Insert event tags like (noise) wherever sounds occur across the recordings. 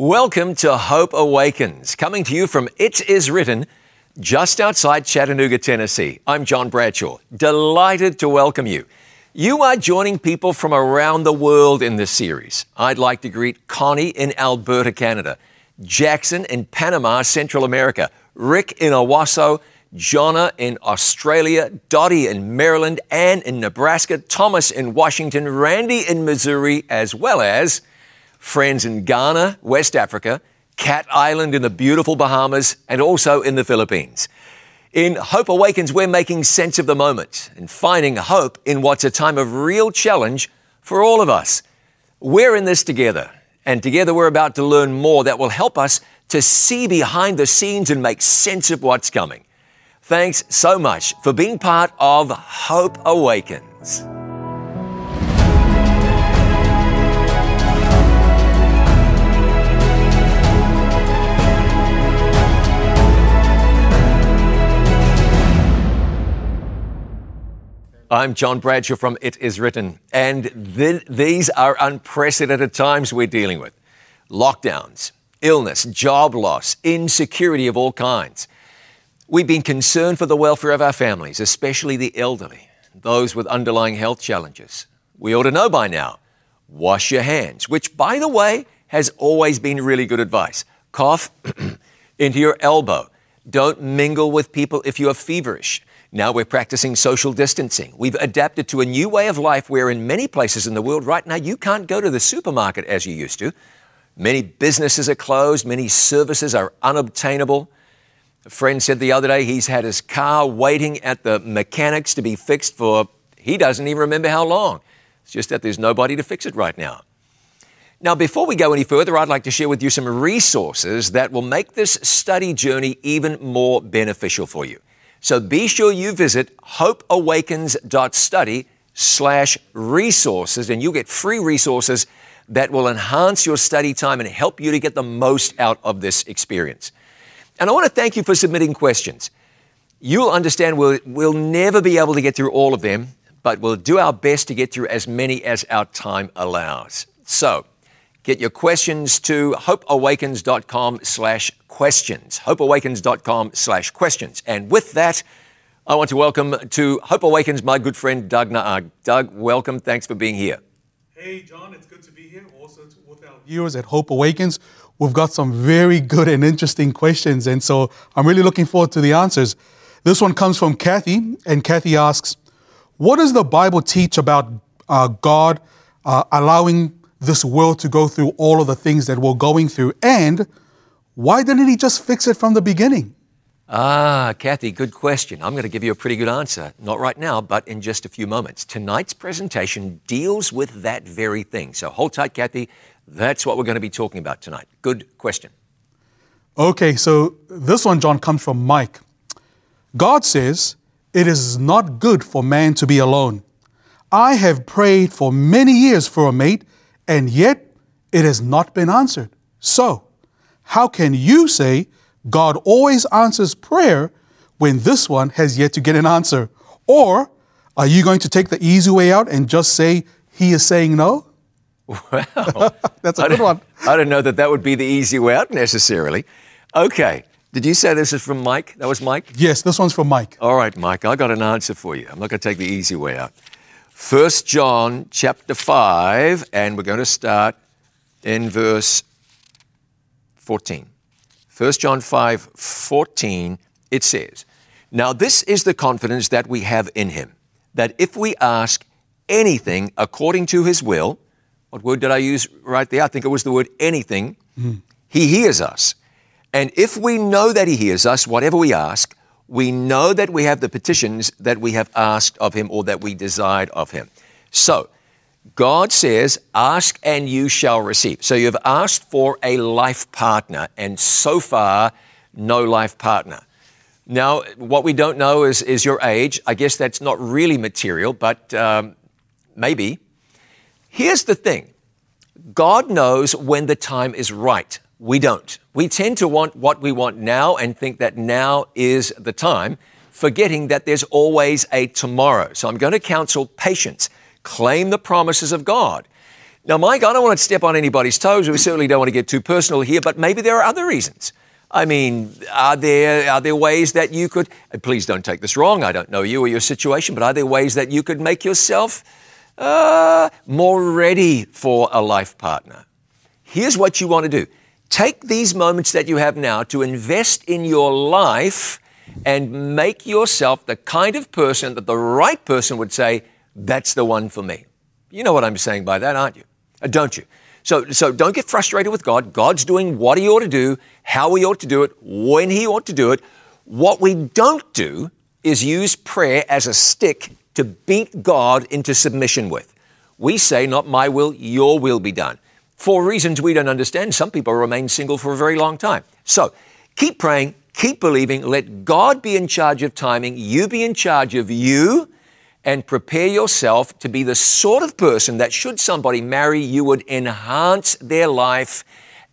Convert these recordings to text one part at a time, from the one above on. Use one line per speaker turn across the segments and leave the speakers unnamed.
Welcome to Hope Awakens, coming to you from It Is Written, just outside Chattanooga, Tennessee. I'm John Bradshaw, delighted to welcome you. You are joining people from around the world in this series. I'd like to greet Connie in Alberta, Canada, Jackson in Panama, Central America, Rick in Owasso, Jonna in Australia, Dottie in Maryland, Ann in Nebraska, Thomas in Washington, Randy in Missouri, as well as friends in Ghana, West Africa, Cat Island in the beautiful Bahamas, and also in the Philippines. In Hope Awakens, we're making sense of the moment and finding hope in what's a time of real challenge for all of us. We're in this together, and together we're about to learn more that will help us to see behind the scenes and make sense of what's coming. Thanks so much for being part of Hope Awakens. I'm John Bradshaw from It Is Written, and th- these are unprecedented times we're dealing with lockdowns, illness, job loss, insecurity of all kinds. We've been concerned for the welfare of our families, especially the elderly, those with underlying health challenges. We ought to know by now wash your hands, which, by the way, has always been really good advice. Cough (clears throat) into your elbow. Don't mingle with people if you are feverish. Now we're practicing social distancing. We've adapted to a new way of life where, in many places in the world right now, you can't go to the supermarket as you used to. Many businesses are closed, many services are unobtainable. A friend said the other day he's had his car waiting at the mechanics to be fixed for he doesn't even remember how long. It's just that there's nobody to fix it right now. Now, before we go any further, I'd like to share with you some resources that will make this study journey even more beneficial for you. So be sure you visit hopeawakens.study slash resources and you'll get free resources that will enhance your study time and help you to get the most out of this experience. And I want to thank you for submitting questions. You'll understand we'll, we'll never be able to get through all of them, but we'll do our best to get through as many as our time allows. So, Get your questions to hopeawakens.com slash questions. Hopeawakens.com slash questions. And with that, I want to welcome to Hope Awakens my good friend Doug Naag. Doug, welcome. Thanks for being here.
Hey, John, it's good to be here. Also, to, with our viewers at Hope Awakens, we've got some very good and interesting questions. And so I'm really looking forward to the answers. This one comes from Kathy, and Kathy asks, What does the Bible teach about uh, God uh, allowing this world to go through all of the things that we're going through? And why didn't he just fix it from the beginning?
Ah, Kathy, good question. I'm going to give you a pretty good answer. Not right now, but in just a few moments. Tonight's presentation deals with that very thing. So hold tight, Kathy. That's what we're going to be talking about tonight. Good question.
Okay, so this one, John, comes from Mike. God says, It is not good for man to be alone. I have prayed for many years for a mate and yet it has not been answered. So, how can you say God always answers prayer when this one has yet to get an answer? Or are you going to take the easy way out and just say he is saying no?
Well, (laughs)
that's a good one.
I don't know that that would be the easy way out necessarily. Okay. Did you say this is from Mike? That was Mike?
Yes, this one's from Mike.
All right, Mike, I got an answer for you. I'm not going to take the easy way out. 1 John chapter 5, and we're going to start in verse 14. 1 John 5 14, it says, Now this is the confidence that we have in him, that if we ask anything according to his will, what word did I use right there? I think it was the word anything. Mm. He hears us. And if we know that he hears us, whatever we ask, we know that we have the petitions that we have asked of him or that we desired of him. So, God says, Ask and you shall receive. So, you've asked for a life partner, and so far, no life partner. Now, what we don't know is, is your age. I guess that's not really material, but um, maybe. Here's the thing God knows when the time is right. We don't. We tend to want what we want now and think that now is the time, forgetting that there's always a tomorrow. So I'm going to counsel patience. Claim the promises of God. Now, Mike, I don't want to step on anybody's toes. We certainly don't want to get too personal here, but maybe there are other reasons. I mean, are there, are there ways that you could, please don't take this wrong, I don't know you or your situation, but are there ways that you could make yourself uh, more ready for a life partner? Here's what you want to do take these moments that you have now to invest in your life and make yourself the kind of person that the right person would say, that's the one for me. You know what I'm saying by that, aren't you? Uh, don't you? So, so don't get frustrated with God. God's doing what He ought to do, how He ought to do it, when He ought to do it. What we don't do is use prayer as a stick to beat God into submission with. We say, Not my will, your will be done. For reasons we don't understand, some people remain single for a very long time. So keep praying, keep believing, let God be in charge of timing, you be in charge of you and prepare yourself to be the sort of person that, should somebody marry, you would enhance their life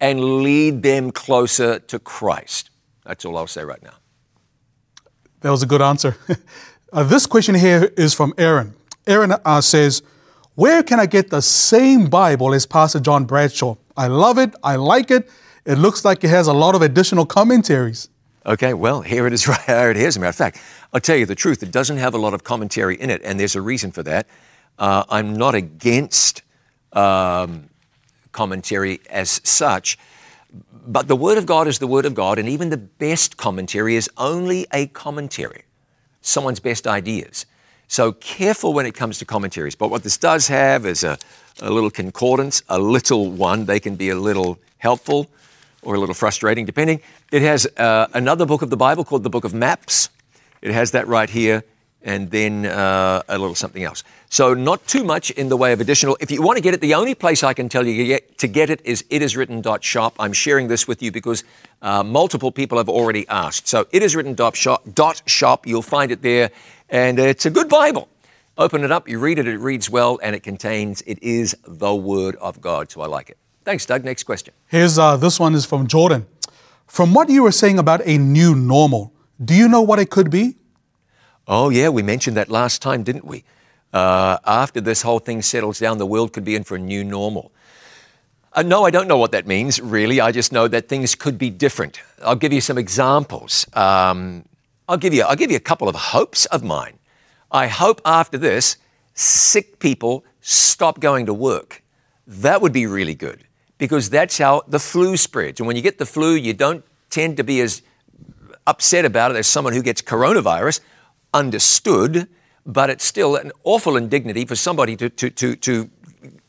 and lead them closer to Christ. That's all I'll say right now.
That was a good answer. (laughs) uh, this question here is from Aaron. Aaron uh, says, Where can I get the same Bible as Pastor John Bradshaw? I love it. I like it. It looks like it has a lot of additional commentaries.
Okay, well, here it is (laughs) right here it is. A matter of fact, I'll tell you the truth, it doesn't have a lot of commentary in it, and there's a reason for that. Uh, I'm not against um, commentary as such, but the Word of God is the Word of God, and even the best commentary is only a commentary, someone's best ideas. So careful when it comes to commentaries. But what this does have is a, a little concordance, a little one. They can be a little helpful or a little frustrating, depending. It has uh, another book of the Bible called the Book of Maps. It has that right here, and then uh, a little something else. So, not too much in the way of additional. If you want to get it, the only place I can tell you to get, it is itiswritten.shop. I'm sharing this with you because uh, multiple people have already asked. So, itiswritten.shop, shop, you'll find it there, and it's a good Bible. Open it up, you read it, it reads well, and it contains, it is the Word of God. So, I like it. Thanks, Doug. Next question.
Here's uh, this one is from Jordan. From what you were saying about a new normal, do you know what it could be?
Oh, yeah, we mentioned that last time, didn't we? Uh, after this whole thing settles down, the world could be in for a new normal. Uh, no, I don't know what that means, really. I just know that things could be different. I'll give you some examples. Um, I'll, give you, I'll give you a couple of hopes of mine. I hope after this, sick people stop going to work. That would be really good because that's how the flu spreads. And when you get the flu, you don't tend to be as upset about it as someone who gets coronavirus. Understood, but it's still an awful indignity for somebody to, to, to, to,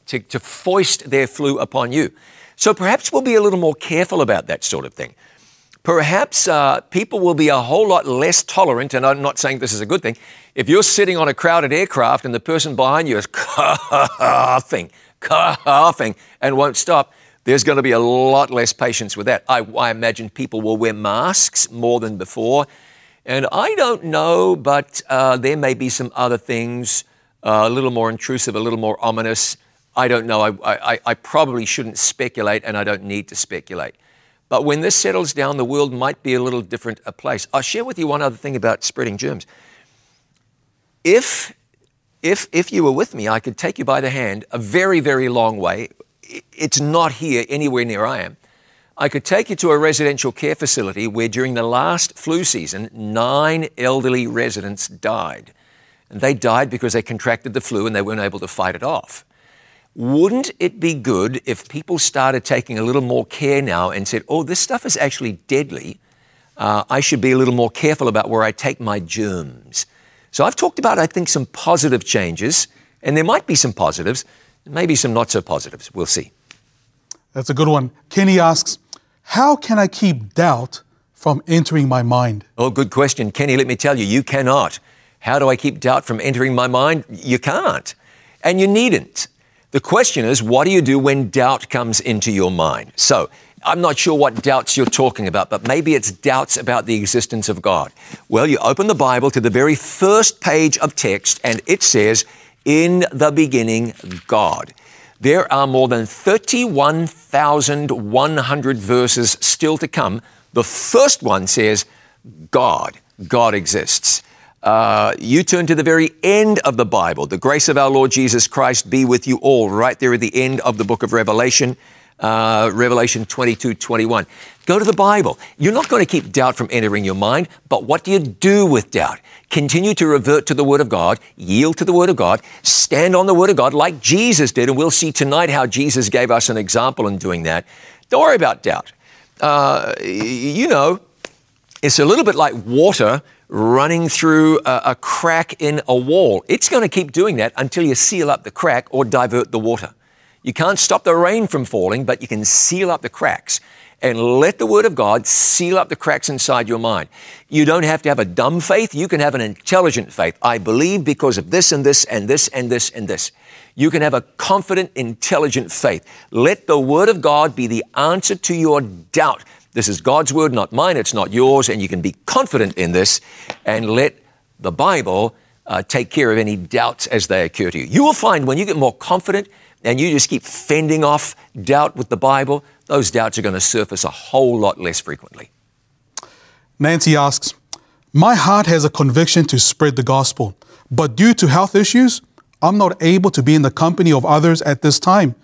to, to foist their flu upon you. So perhaps we'll be a little more careful about that sort of thing. Perhaps uh, people will be a whole lot less tolerant, and I'm not saying this is a good thing. If you're sitting on a crowded aircraft and the person behind you is (laughs) coughing, coughing, and won't stop, there's going to be a lot less patience with that. I, I imagine people will wear masks more than before. And I don't know, but uh, there may be some other things uh, a little more intrusive, a little more ominous. I don't know. I, I, I, probably shouldn't speculate, and I don't need to speculate. But when this settles down, the world might be a little different a place. I'll share with you one other thing about spreading germs. If, if, if you were with me, I could take you by the hand a very, very long way it's not here anywhere near I am. I could take you to a residential care facility where during the last flu season, nine elderly residents died. And they died because they contracted the flu and they weren't able to fight it off. Wouldn't it be good if people started taking a little more care now and said, oh, this stuff is actually deadly? Uh, I should be a little more careful about where I take my germs. So I've talked about, I think, some positive changes, and there might be some positives, maybe some not so positives. We'll see.
That's a good one. Kenny asks, How can I keep doubt from entering my mind?
Oh, good question. Kenny, let me tell you, you cannot. How do I keep doubt from entering my mind? You can't. And you needn't. The question is, what do you do when doubt comes into your mind? So, I'm not sure what doubts you're talking about, but maybe it's doubts about the existence of God. Well, you open the Bible to the very first page of text, and it says, in the beginning, God. There are more than 31,100 verses still to come. The first one says, God. God exists. Uh, you turn to the very end of the Bible. The grace of our Lord Jesus Christ be with you all, right there at the end of the book of Revelation, uh, Revelation 22 21. Go to the Bible. You're not going to keep doubt from entering your mind, but what do you do with doubt? Continue to revert to the Word of God, yield to the Word of God, stand on the Word of God like Jesus did, and we'll see tonight how Jesus gave us an example in doing that. Don't worry about doubt. Uh, you know, it's a little bit like water running through a, a crack in a wall. It's going to keep doing that until you seal up the crack or divert the water. You can't stop the rain from falling, but you can seal up the cracks and let the Word of God seal up the cracks inside your mind. You don't have to have a dumb faith. You can have an intelligent faith. I believe because of this and this and this and this and this. You can have a confident, intelligent faith. Let the Word of God be the answer to your doubt. This is God's Word, not mine. It's not yours. And you can be confident in this and let the Bible uh, take care of any doubts as they occur to you. You will find when you get more confident and you just keep fending off doubt with the Bible, those doubts are going to surface a whole lot less frequently.
Nancy asks, My heart has a conviction to spread the gospel, but due to health issues, I'm not able to be in the company of others at this time.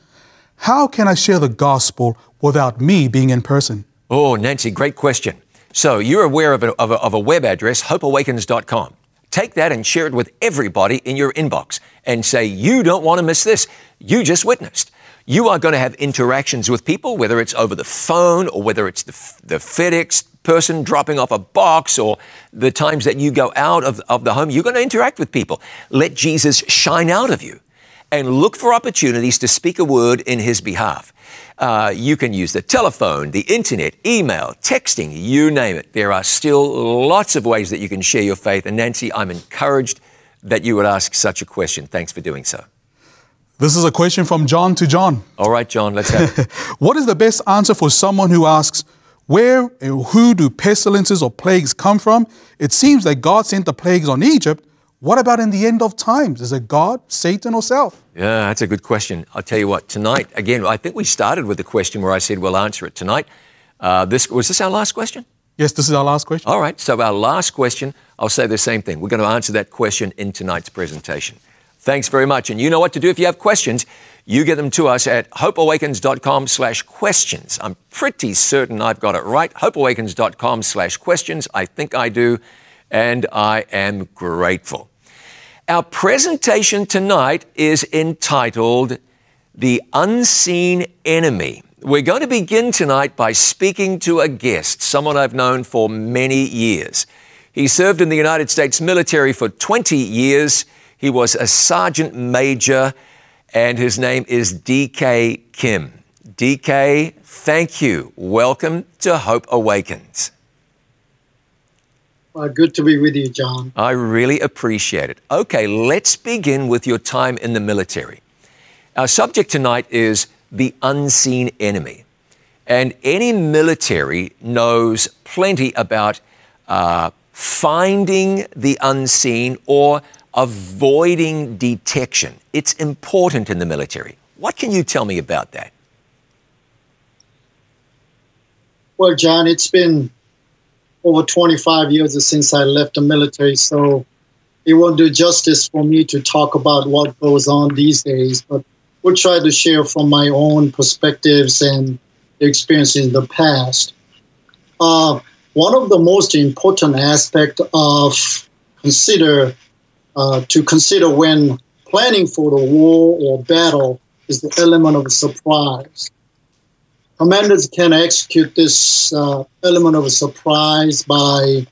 How can I share the gospel without me being in person?
Oh, Nancy, great question. So you're aware of a, of a, of a web address, hopeawakens.com. Take that and share it with everybody in your inbox and say, You don't want to miss this. You just witnessed. You are going to have interactions with people, whether it's over the phone or whether it's the, the FedEx person dropping off a box or the times that you go out of, of the home. You're going to interact with people. Let Jesus shine out of you and look for opportunities to speak a word in his behalf. Uh, you can use the telephone, the internet, email, texting, you name it. There are still lots of ways that you can share your faith. And Nancy, I'm encouraged that you would ask such a question. Thanks for doing so.
This is a question from John to John.
All right, John, let's have (laughs) it.
what is the best answer for someone who asks, Where and who do pestilences or plagues come from? It seems that God sent the plagues on Egypt. What about in the end of times? Is it God, Satan, or self?
Yeah, that's a good question. I'll tell you what, tonight, again, I think we started with a question where I said we'll answer it tonight. Uh, this Was this our last question?
Yes, this is our last question.
All right, so our last question, I'll say the same thing. We're going to answer that question in tonight's presentation. Thanks very much. And you know what to do if you have questions. You get them to us at hopeawakens.com slash questions. I'm pretty certain I've got it right. hopeawakens.com slash questions. I think I do. And I am grateful. Our presentation tonight is entitled The Unseen Enemy. We're going to begin tonight by speaking to a guest, someone I've known for many years. He served in the United States military for 20 years. He was a sergeant major, and his name is DK Kim. DK, thank you. Welcome to Hope Awakens.
Uh, good to be with you, John.
I really appreciate it. Okay, let's begin with your time in the military. Our subject tonight is the unseen enemy. And any military knows plenty about uh, finding the unseen or avoiding detection. It's important in the military. What can you tell me about that?
Well, John, it's been over 25 years since I left the military, so it won't do justice for me to talk about what goes on these days, but we'll try to share from my own perspectives and experiences in the past. Uh, one of the most important aspects of consider uh, to consider when planning for the war or battle is the element of surprise. Commanders can execute this uh, element of surprise by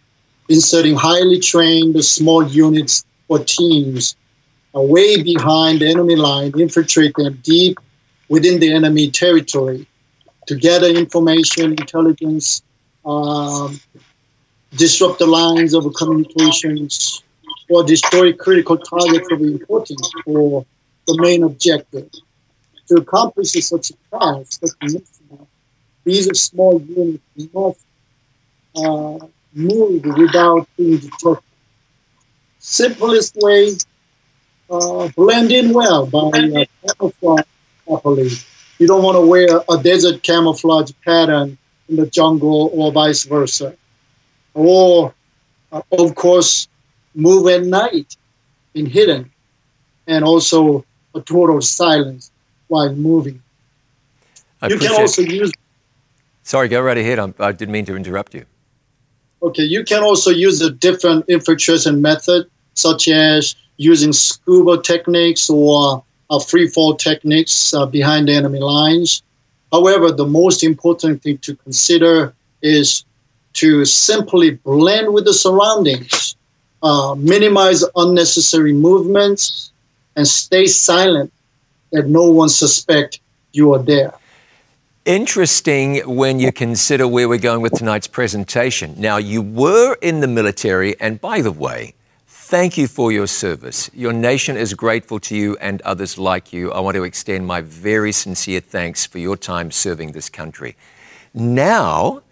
inserting highly trained small units or teams uh, way behind the enemy line, infiltrate them deep within the enemy territory to gather information, intelligence, um, disrupt the lines of communications, or destroy critical targets of importance for the main objective. To accomplish such a task, these small units must uh, move without being detected. Simplest way, uh, blend in well by uh, camouflage properly. You don't want to wear a desert camouflage pattern in the jungle or vice versa. Or, uh, of course, move at night in hidden, and also a total silence while moving.
I
you can also use
Sorry, go right ahead. I'm, I didn't mean to interrupt you.
Okay, you can also use a different infiltration method, such as using scuba techniques or uh, free fall techniques uh, behind the enemy lines. However, the most important thing to consider is to simply blend with the surroundings, uh, minimize unnecessary movements, and stay silent that no one suspect you are there.
Interesting when you consider where we're going with tonight's presentation. Now, you were in the military, and by the way, thank you for your service. Your nation is grateful to you and others like you. I want to extend my very sincere thanks for your time serving this country. Now,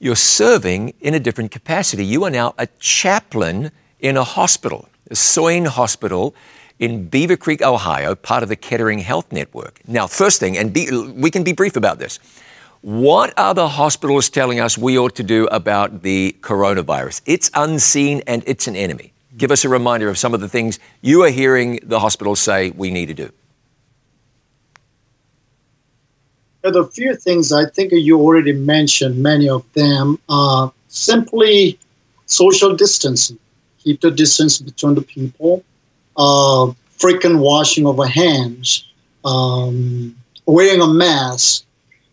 you're serving in a different capacity. You are now a chaplain in a hospital, a Soin Hospital in Beaver Creek, Ohio, part of the Kettering Health Network. Now, first thing, and be, we can be brief about this. What are the hospitals telling us we ought to do about the coronavirus? It's unseen and it's an enemy. Give us a reminder of some of the things you are hearing the hospitals say we need to do.
There are a few things I think you already mentioned, many of them. Uh, simply social distancing, keep the distance between the people, uh, frequent washing of our hands, um, wearing a mask,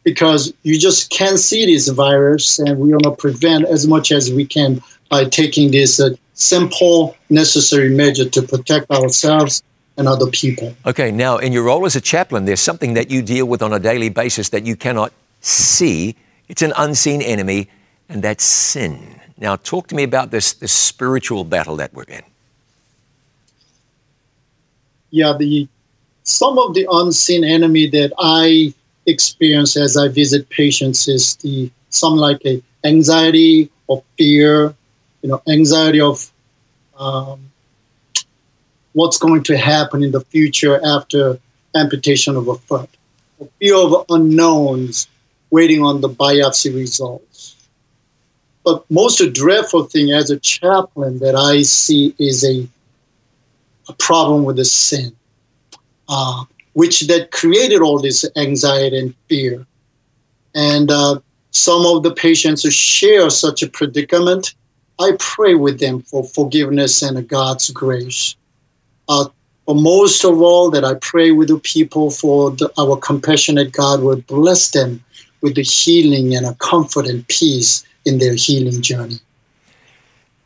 because you just can't see this virus, and we want to prevent as much as we can by taking this uh, simple, necessary measure to protect ourselves and other people.
Okay, now in your role as a chaplain, there's something that you deal with on a daily basis that you cannot see. It's an unseen enemy, and that's sin. Now, talk to me about this, this spiritual battle that we're in.
Yeah, the some of the unseen enemy that I experience as I visit patients is the some like a anxiety or fear, you know, anxiety of um, what's going to happen in the future after amputation of a foot, a fear of unknowns, waiting on the biopsy results. But most dreadful thing as a chaplain that I see is a a problem with the sin, uh, which that created all this anxiety and fear. And uh, some of the patients who share such a predicament, I pray with them for forgiveness and God's grace. Uh, but most of all, that I pray with the people for the, our compassionate God will bless them with the healing and a comfort and peace in their healing journey.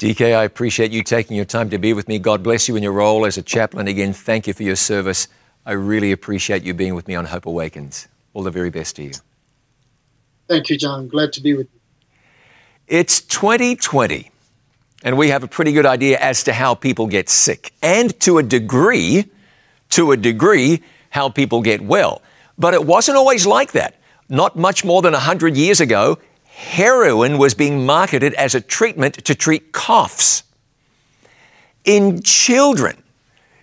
DK, I appreciate you taking your time to be with me. God bless you in your role as a chaplain. Again, thank you for your service. I really appreciate you being with me on Hope Awakens. All the very best to you.
Thank you, John. Glad to be with you.
It's 2020, and we have a pretty good idea as to how people get sick, and to a degree, to a degree, how people get well. But it wasn't always like that. Not much more than 100 years ago, heroin was being marketed as a treatment to treat coughs. In children,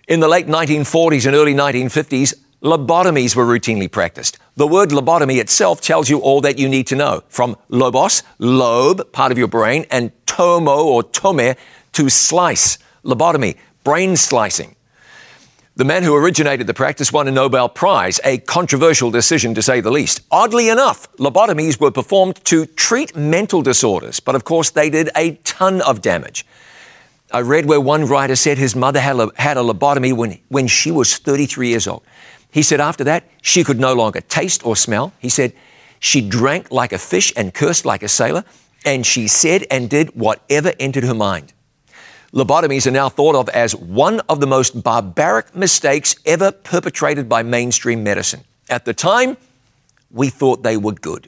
in the late 1940s and early 1950s, lobotomies were routinely practiced. The word lobotomy itself tells you all that you need to know from lobos, lobe, part of your brain, and tomo or tome, to slice, lobotomy, brain slicing. The man who originated the practice won a Nobel Prize, a controversial decision to say the least. Oddly enough, lobotomies were performed to treat mental disorders, but of course they did a ton of damage. I read where one writer said his mother had a, had a lobotomy when, when she was 33 years old. He said after that, she could no longer taste or smell. He said she drank like a fish and cursed like a sailor, and she said and did whatever entered her mind. Lobotomies are now thought of as one of the most barbaric mistakes ever perpetrated by mainstream medicine. At the time, we thought they were good.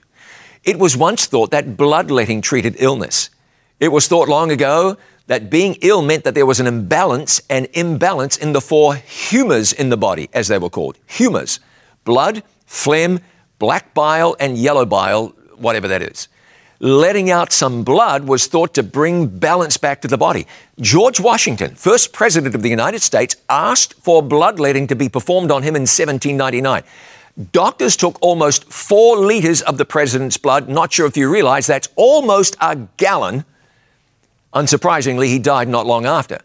It was once thought that bloodletting treated illness. It was thought long ago that being ill meant that there was an imbalance, an imbalance in the four humors in the body, as they were called. Humors blood, phlegm, black bile, and yellow bile, whatever that is letting out some blood was thought to bring balance back to the body. George Washington, first president of the United States, asked for bloodletting to be performed on him in 1799. Doctors took almost four liters of the president's blood. Not sure if you realize that's almost a gallon Unsurprisingly, he died not long after.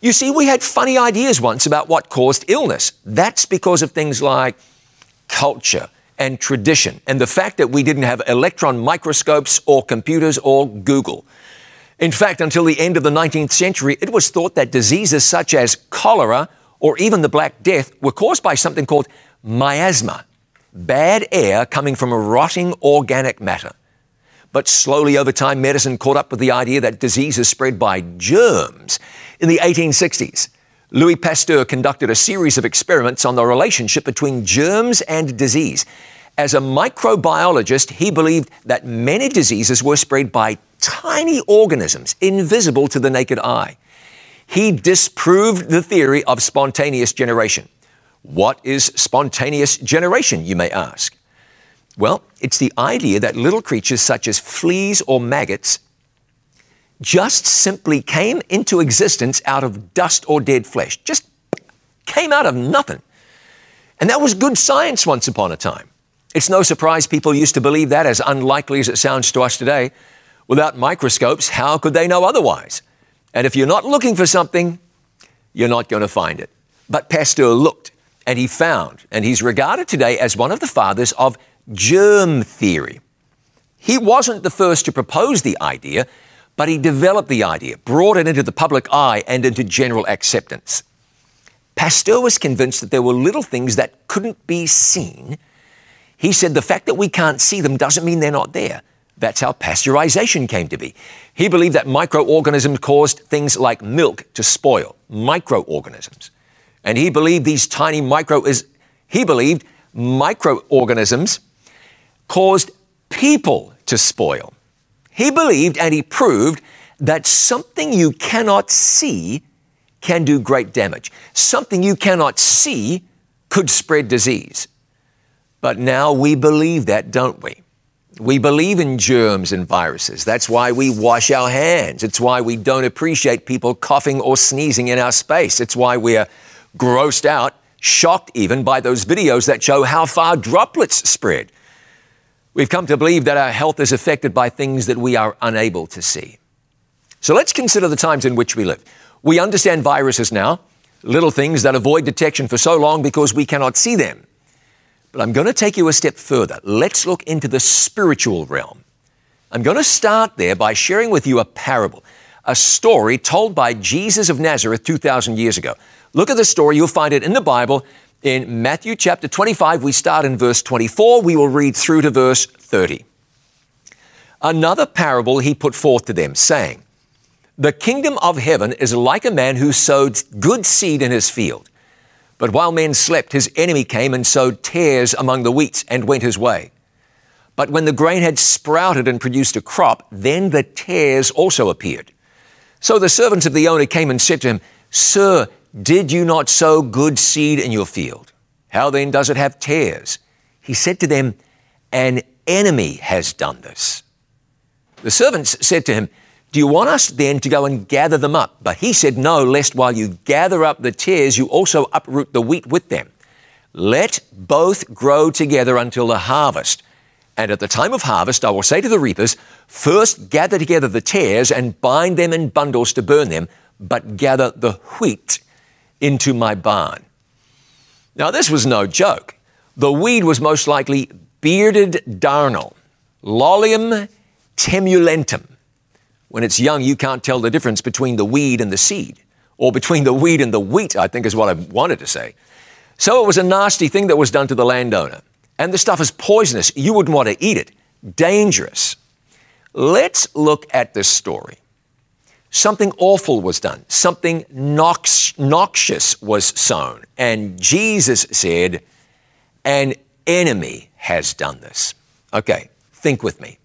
You see, we had funny ideas once about what caused illness. That's because of things like culture and tradition and the fact that we didn't have electron microscopes or computers or Google. In fact, until the end of the 19th century, it was thought that diseases such as cholera or even the Black Death were caused by something called miasma, bad air coming from a rotting organic matter. But slowly over time, medicine caught up with the idea that disease is spread by germs. In the 1860s, Louis Pasteur conducted a series of experiments on the relationship between germs and disease. As a microbiologist, he believed that many diseases were spread by tiny organisms invisible to the naked eye. He disproved the theory of spontaneous generation. What is spontaneous generation, you may ask? Well, it's the idea that little creatures such as fleas or maggots just simply came into existence out of dust or dead flesh, just came out of nothing. And that was good science once upon a time. It's no surprise people used to believe that, as unlikely as it sounds to us today. Without microscopes, how could they know otherwise? And if you're not looking for something, you're not going to find it. But Pasteur looked and he found, and he's regarded today as one of the fathers of germ theory. He wasn't the first to propose the idea, but he developed the idea, brought it into the public eye and into general acceptance. Pasteur was convinced that there were little things that couldn't be seen. He said the fact that we can't see them doesn't mean they're not there. That's how pasteurization came to be. He believed that microorganisms caused things like milk to spoil, microorganisms. And he believed these tiny micro is he believed microorganisms caused people to spoil. He believed and he proved that something you cannot see can do great damage. Something you cannot see could spread disease. But now we believe that, don't we? We believe in germs and viruses. That's why we wash our hands. It's why we don't appreciate people coughing or sneezing in our space. It's why we're grossed out, shocked even by those videos that show how far droplets spread. We've come to believe that our health is affected by things that we are unable to see. So let's consider the times in which we live. We understand viruses now, little things that avoid detection for so long because we cannot see them. But I'm going to take you a step further. Let's look into the spiritual realm. I'm going to start there by sharing with you a parable, a story told by Jesus of Nazareth 2,000 years ago. Look at the story. You'll find it in the Bible in Matthew chapter 25. We start in verse 24. We will read through to verse 30. Another parable he put forth to them, saying, The kingdom of heaven is like a man who sowed good seed in his field. But while men slept, his enemy came and sowed tares among the wheat and went his way. But when the grain had sprouted and produced a crop, then the tares also appeared. So the servants of the owner came and said to him, Sir, did you not sow good seed in your field? How then does it have tares? He said to them, An enemy has done this. The servants said to him, Do you want us then to go and gather them up? But he said, No, lest while you gather up the tares, you also uproot the wheat with them. Let both grow together until the harvest. And at the time of harvest, I will say to the reapers, First gather together the tares and bind them in bundles to burn them, but gather the wheat into my barn. Now, this was no joke. The weed was most likely bearded darnel, Lolium temulentum. When it's young, you can't tell the difference between the weed and the seed, or between the weed and the wheat, I think is what I wanted to say. So it was a nasty thing that was done to the landowner. And the stuff is poisonous. You wouldn't want to eat it. Dangerous. Let's look at this story something awful was done, something nox- noxious was sown. And Jesus said, An enemy has done this. Okay, think with me.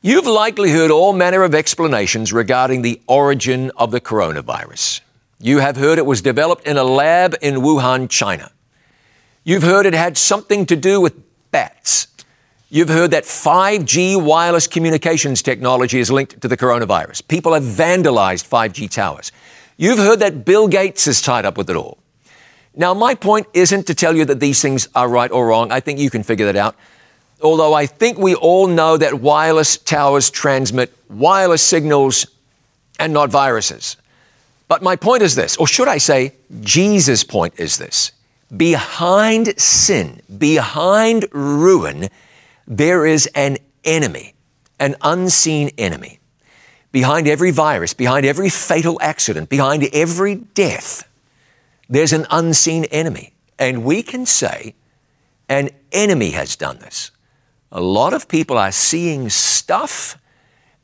You've likely heard all manner of explanations regarding the origin of the coronavirus. You have heard it was developed in a lab in Wuhan, China. You've heard it had something to do with bats. You've heard that 5G wireless communications technology is linked to the coronavirus. People have vandalized 5G towers. You've heard that Bill Gates is tied up with it all. Now, my point isn't to tell you that these things are right or wrong. I think you can figure that out. Although I think we all know that wireless towers transmit wireless signals and not viruses. But my point is this, or should I say, Jesus' point is this. Behind sin, behind ruin, there is an enemy, an unseen enemy. Behind every virus, behind every fatal accident, behind every death, there's an unseen enemy. And we can say, an enemy has done this. A lot of people are seeing stuff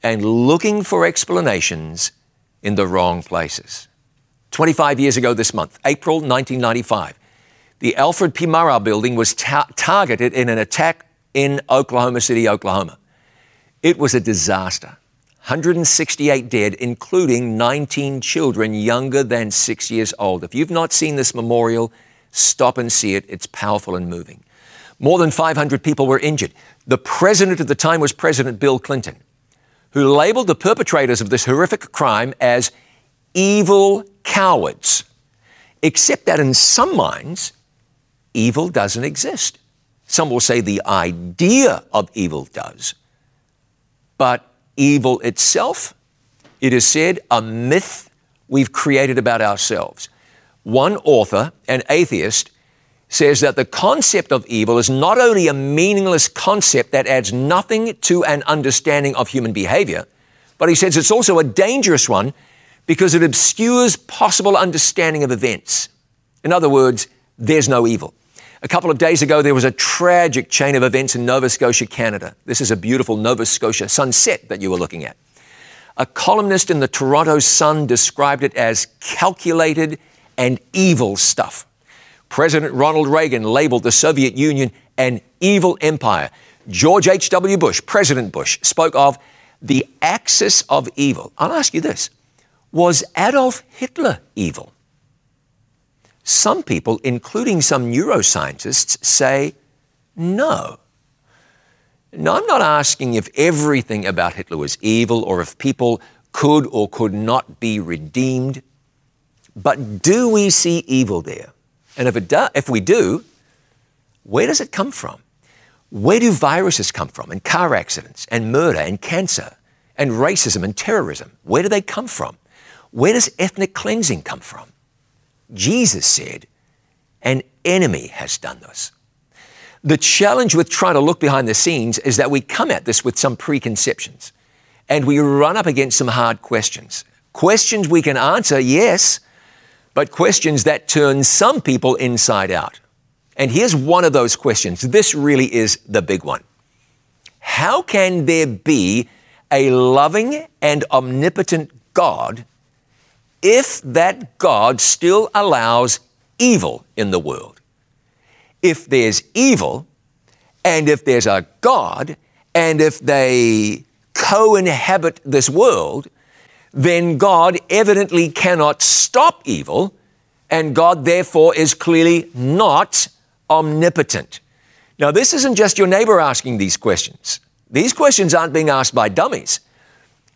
and looking for explanations in the wrong places. 25 years ago this month, April 1995, the Alfred P. Murrah building was ta- targeted in an attack in Oklahoma City, Oklahoma. It was a disaster. 168 dead, including 19 children younger than six years old. If you've not seen this memorial, stop and see it. It's powerful and moving. More than 500 people were injured. The president at the time was President Bill Clinton, who labeled the perpetrators of this horrific crime as evil cowards, except that in some minds, evil doesn't exist. Some will say the idea of evil does. But evil itself, it is said, a myth we've created about ourselves. One author, an atheist, says that the concept of evil is not only a meaningless concept that adds nothing to an understanding of human behavior, but he says it's also a dangerous one because it obscures possible understanding of events. In other words, there's no evil. A couple of days ago, there was a tragic chain of events in Nova Scotia, Canada. This is a beautiful Nova Scotia sunset that you were looking at. A columnist in the Toronto Sun described it as calculated and evil stuff. President Ronald Reagan labeled the Soviet Union an evil empire. George H.W. Bush, President Bush, spoke of the axis of evil. I'll ask you this Was Adolf Hitler evil? Some people, including some neuroscientists, say no. Now, I'm not asking if everything about Hitler was evil or if people could or could not be redeemed, but do we see evil there? And if, do, if we do, where does it come from? Where do viruses come from, and car accidents, and murder, and cancer, and racism, and terrorism? Where do they come from? Where does ethnic cleansing come from? Jesus said, An enemy has done this. The challenge with trying to look behind the scenes is that we come at this with some preconceptions and we run up against some hard questions. Questions we can answer, yes, but questions that turn some people inside out. And here's one of those questions. This really is the big one. How can there be a loving and omnipotent God if that God still allows evil in the world. If there's evil, and if there's a God, and if they co inhabit this world, then God evidently cannot stop evil, and God therefore is clearly not omnipotent. Now, this isn't just your neighbor asking these questions. These questions aren't being asked by dummies.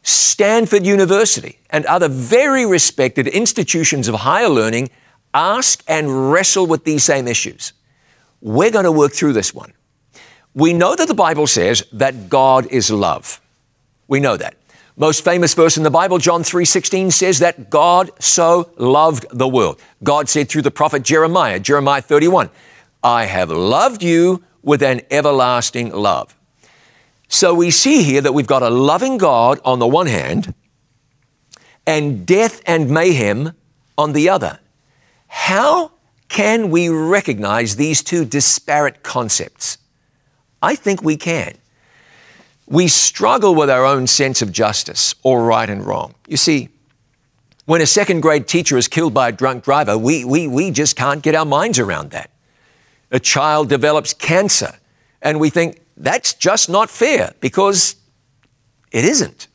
Stanford University, and other very respected institutions of higher learning ask and wrestle with these same issues. We're going to work through this one. We know that the Bible says that God is love. We know that. Most famous verse in the Bible, John 3:16 says that God so loved the world. God said through the prophet Jeremiah, Jeremiah 31, I have loved you with an everlasting love. So we see here that we've got a loving God on the one hand and death and mayhem on the other. How can we recognize these two disparate concepts? I think we can. We struggle with our own sense of justice or right and wrong. You see, when a second grade teacher is killed by a drunk driver, we, we, we just can't get our minds around that. A child develops cancer, and we think that's just not fair because it isn't.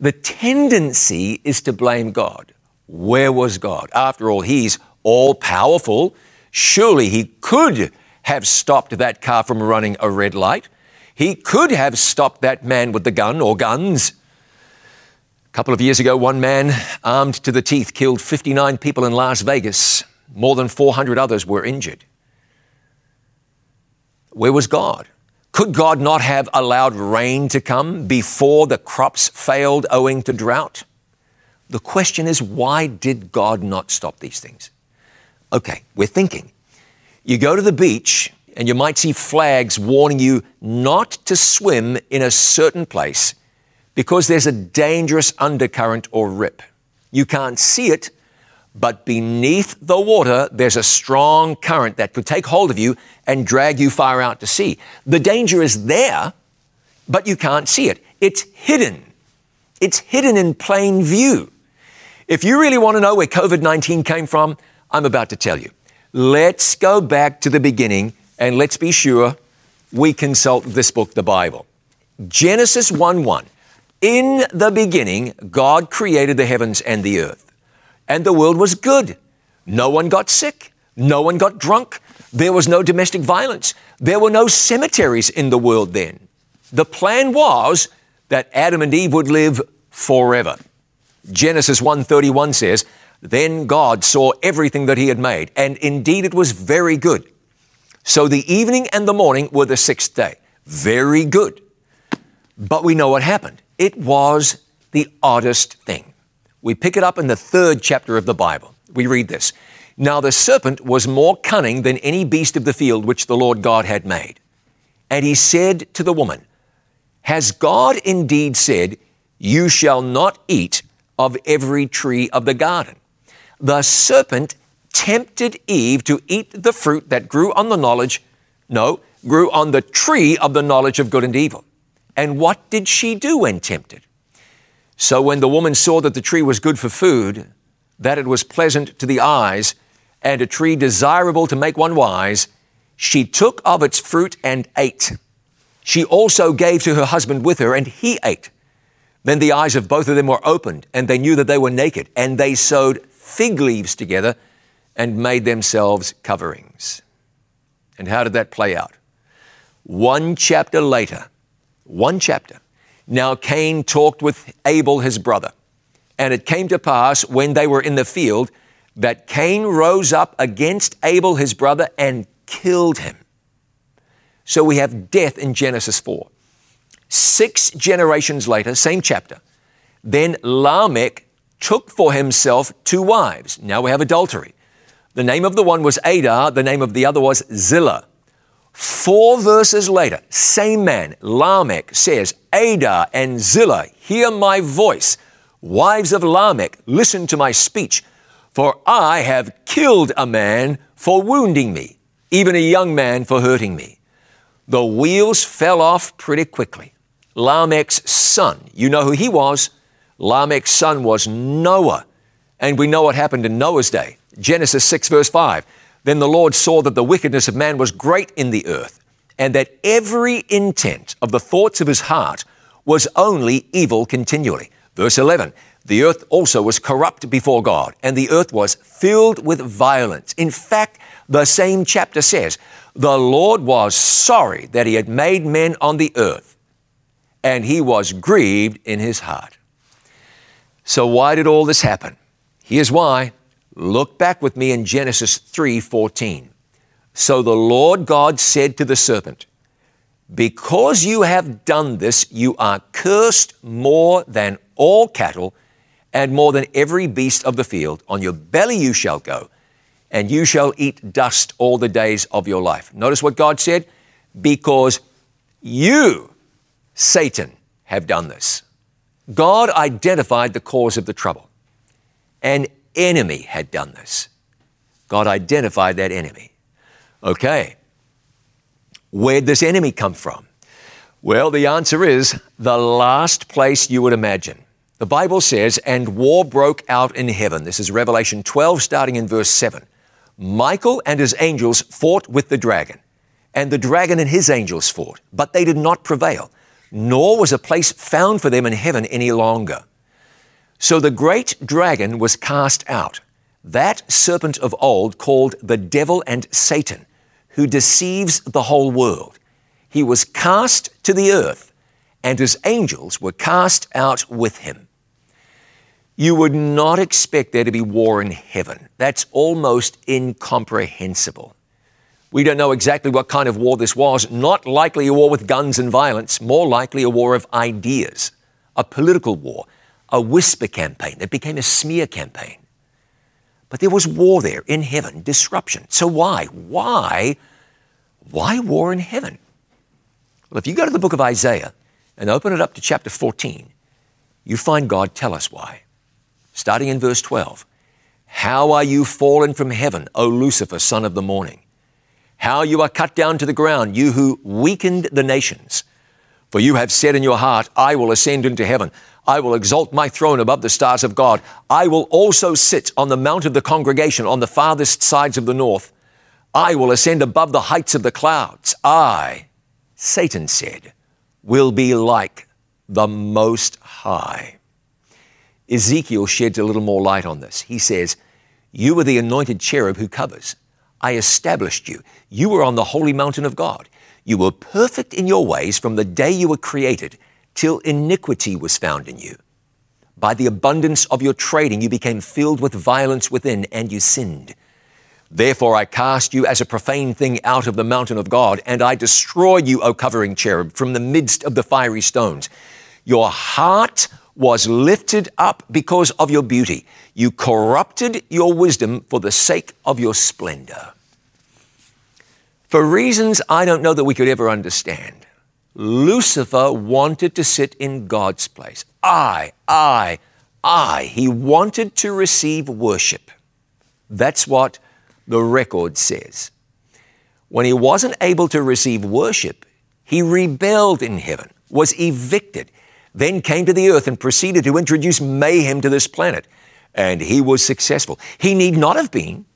The tendency is to blame God. Where was God? After all, He's all powerful. Surely He could have stopped that car from running a red light. He could have stopped that man with the gun or guns. A couple of years ago, one man, armed to the teeth, killed 59 people in Las Vegas. More than 400 others were injured. Where was God? Could God not have allowed rain to come before the crops failed owing to drought? The question is, why did God not stop these things? Okay, we're thinking. You go to the beach and you might see flags warning you not to swim in a certain place because there's a dangerous undercurrent or rip. You can't see it, but beneath the water, there's a strong current that could take hold of you and drag you far out to sea. The danger is there, but you can't see it. It's hidden. It's hidden in plain view. If you really want to know where COVID 19 came from, I'm about to tell you. Let's go back to the beginning and let's be sure we consult this book, the Bible. Genesis 1 1. In the beginning, God created the heavens and the earth, and the world was good. No one got sick. No one got drunk. There was no domestic violence. There were no cemeteries in the world then. The plan was that Adam and Eve would live forever. Genesis 1:31 says, "Then God saw everything that he had made, and indeed it was very good." So the evening and the morning were the sixth day. Very good. But we know what happened. It was the oddest thing. We pick it up in the third chapter of the Bible. We read this. Now the serpent was more cunning than any beast of the field which the Lord God had made. And he said to the woman, Has God indeed said, You shall not eat of every tree of the garden. The serpent tempted Eve to eat the fruit that grew on the knowledge, no, grew on the tree of the knowledge of good and evil. And what did she do when tempted? So when the woman saw that the tree was good for food, that it was pleasant to the eyes, and a tree desirable to make one wise, she took of its fruit and ate. She also gave to her husband with her, and he ate. Then the eyes of both of them were opened, and they knew that they were naked, and they sewed fig leaves together and made themselves coverings. And how did that play out? One chapter later, one chapter, now Cain talked with Abel his brother. And it came to pass when they were in the field that Cain rose up against Abel his brother and killed him. So we have death in Genesis 4. Six generations later, same chapter, then Lamech took for himself two wives. Now we have adultery. The name of the one was Adah, the name of the other was Zillah. Four verses later, same man, Lamech, says, Adah and Zillah, hear my voice. Wives of Lamech, listen to my speech. For I have killed a man for wounding me, even a young man for hurting me. The wheels fell off pretty quickly. Lamech's son. You know who he was. Lamech's son was Noah. And we know what happened in Noah's day. Genesis 6, verse 5. Then the Lord saw that the wickedness of man was great in the earth, and that every intent of the thoughts of his heart was only evil continually. Verse 11. The earth also was corrupt before God, and the earth was filled with violence. In fact, the same chapter says, The Lord was sorry that he had made men on the earth and he was grieved in his heart. So why did all this happen? Here's why. Look back with me in Genesis 3:14. So the Lord God said to the serpent, Because you have done this, you are cursed more than all cattle and more than every beast of the field. On your belly you shall go, and you shall eat dust all the days of your life. Notice what God said? Because you Satan have done this. God identified the cause of the trouble. An enemy had done this. God identified that enemy. Okay. Where'd this enemy come from? Well, the answer is the last place you would imagine. The Bible says, and war broke out in heaven. This is Revelation 12, starting in verse 7. Michael and his angels fought with the dragon, and the dragon and his angels fought, but they did not prevail nor was a place found for them in heaven any longer. So the great dragon was cast out, that serpent of old called the devil and Satan, who deceives the whole world. He was cast to the earth, and his angels were cast out with him. You would not expect there to be war in heaven. That's almost incomprehensible. We don't know exactly what kind of war this was. Not likely a war with guns and violence, more likely a war of ideas, a political war, a whisper campaign that became a smear campaign. But there was war there in heaven, disruption. So why? Why? Why war in heaven? Well, if you go to the book of Isaiah and open it up to chapter 14, you find God tell us why. Starting in verse 12 How are you fallen from heaven, O Lucifer, son of the morning? How you are cut down to the ground, you who weakened the nations. For you have said in your heart, I will ascend into heaven. I will exalt my throne above the stars of God. I will also sit on the mount of the congregation on the farthest sides of the north. I will ascend above the heights of the clouds. I, Satan said, will be like the Most High. Ezekiel sheds a little more light on this. He says, You were the anointed cherub who covers. I established you. You were on the holy mountain of God. You were perfect in your ways from the day you were created till iniquity was found in you. By the abundance of your trading, you became filled with violence within, and you sinned. Therefore, I cast you as a profane thing out of the mountain of God, and I destroy you, O covering cherub, from the midst of the fiery stones. Your heart was lifted up because of your beauty. You corrupted your wisdom for the sake of your splendor. For reasons I don't know that we could ever understand, Lucifer wanted to sit in God's place. I, I, I. He wanted to receive worship. That's what the record says. When he wasn't able to receive worship, he rebelled in heaven, was evicted, then came to the earth and proceeded to introduce mayhem to this planet. And he was successful. He need not have been,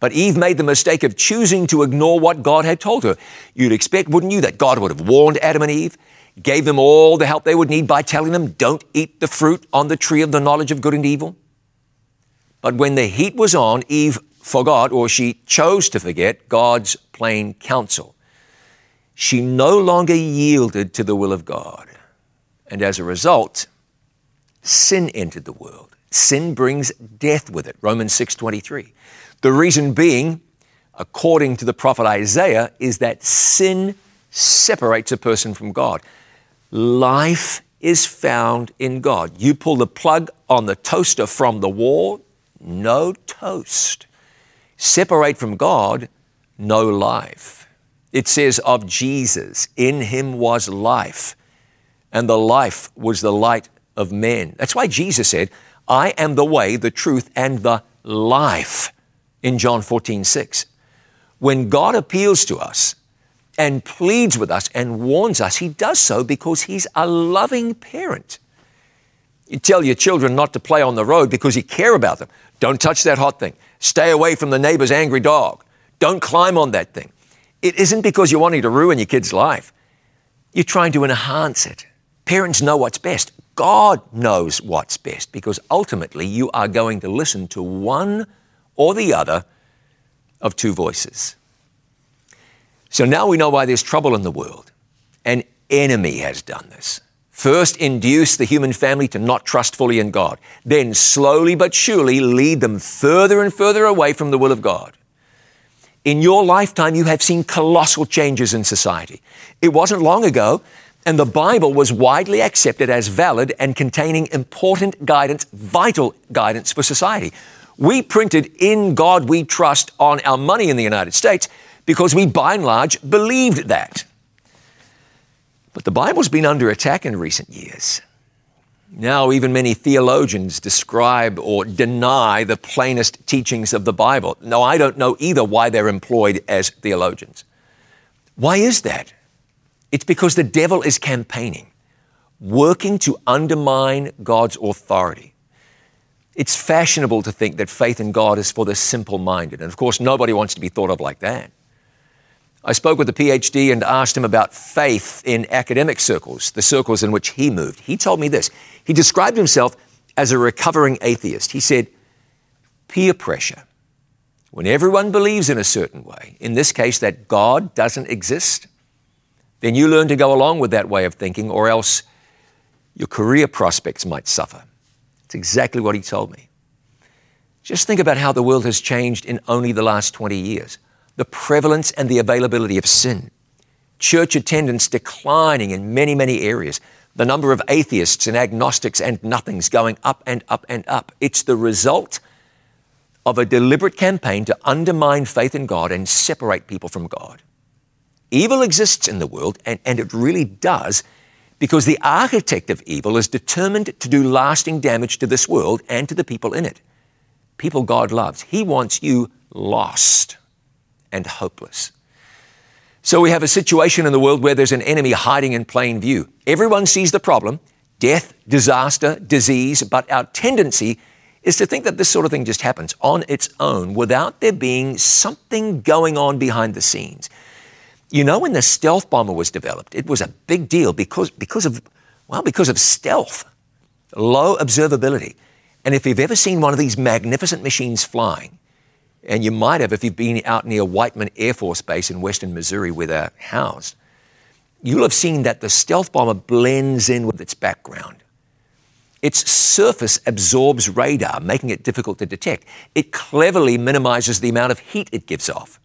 but Eve made the mistake of choosing to ignore what God had told her. You'd expect, wouldn't you, that God would have warned Adam and Eve, gave them all the help they would need by telling them, don't eat the fruit on the tree of the knowledge of good and evil? But when the heat was on, Eve forgot, or she chose to forget, God's plain counsel. She no longer yielded to the will of God. And as a result, sin entered the world. Sin brings death with it. Romans 6:23. The reason being, according to the prophet Isaiah, is that sin separates a person from God. Life is found in God. You pull the plug on the toaster from the wall, no toast. Separate from God, no life. It says of Jesus, in him was life, and the life was the light of men. That's why Jesus said, I am the way, the truth, and the life in John 14, 6. When God appeals to us and pleads with us and warns us, He does so because He's a loving parent. You tell your children not to play on the road because you care about them. Don't touch that hot thing. Stay away from the neighbor's angry dog. Don't climb on that thing. It isn't because you're wanting to ruin your kid's life. You're trying to enhance it. Parents know what's best. God knows what's best because ultimately you are going to listen to one or the other of two voices. So now we know why there's trouble in the world. An enemy has done this. First, induce the human family to not trust fully in God. Then, slowly but surely, lead them further and further away from the will of God. In your lifetime, you have seen colossal changes in society. It wasn't long ago, and the Bible was widely accepted as valid and containing important guidance, vital guidance for society. We printed In God We Trust on our money in the United States because we, by and large, believed that. But the Bible's been under attack in recent years. Now, even many theologians describe or deny the plainest teachings of the Bible. Now, I don't know either why they're employed as theologians. Why is that? It's because the devil is campaigning, working to undermine God's authority. It's fashionable to think that faith in God is for the simple minded. And of course, nobody wants to be thought of like that. I spoke with a PhD and asked him about faith in academic circles, the circles in which he moved. He told me this. He described himself as a recovering atheist. He said, peer pressure. When everyone believes in a certain way, in this case that God doesn't exist, then you learn to go along with that way of thinking, or else your career prospects might suffer. It's exactly what he told me. Just think about how the world has changed in only the last 20 years. The prevalence and the availability of sin, church attendance declining in many, many areas, the number of atheists and agnostics and nothings going up and up and up. It's the result of a deliberate campaign to undermine faith in God and separate people from God. Evil exists in the world, and, and it really does, because the architect of evil is determined to do lasting damage to this world and to the people in it. People God loves. He wants you lost and hopeless. So we have a situation in the world where there's an enemy hiding in plain view. Everyone sees the problem death, disaster, disease, but our tendency is to think that this sort of thing just happens on its own without there being something going on behind the scenes. You know, when the stealth bomber was developed, it was a big deal because, because of, well, because of stealth, low observability. And if you've ever seen one of these magnificent machines flying, and you might have if you've been out near Whiteman Air Force Base in western Missouri where they're housed, you'll have seen that the stealth bomber blends in with its background. Its surface absorbs radar, making it difficult to detect. It cleverly minimizes the amount of heat it gives off.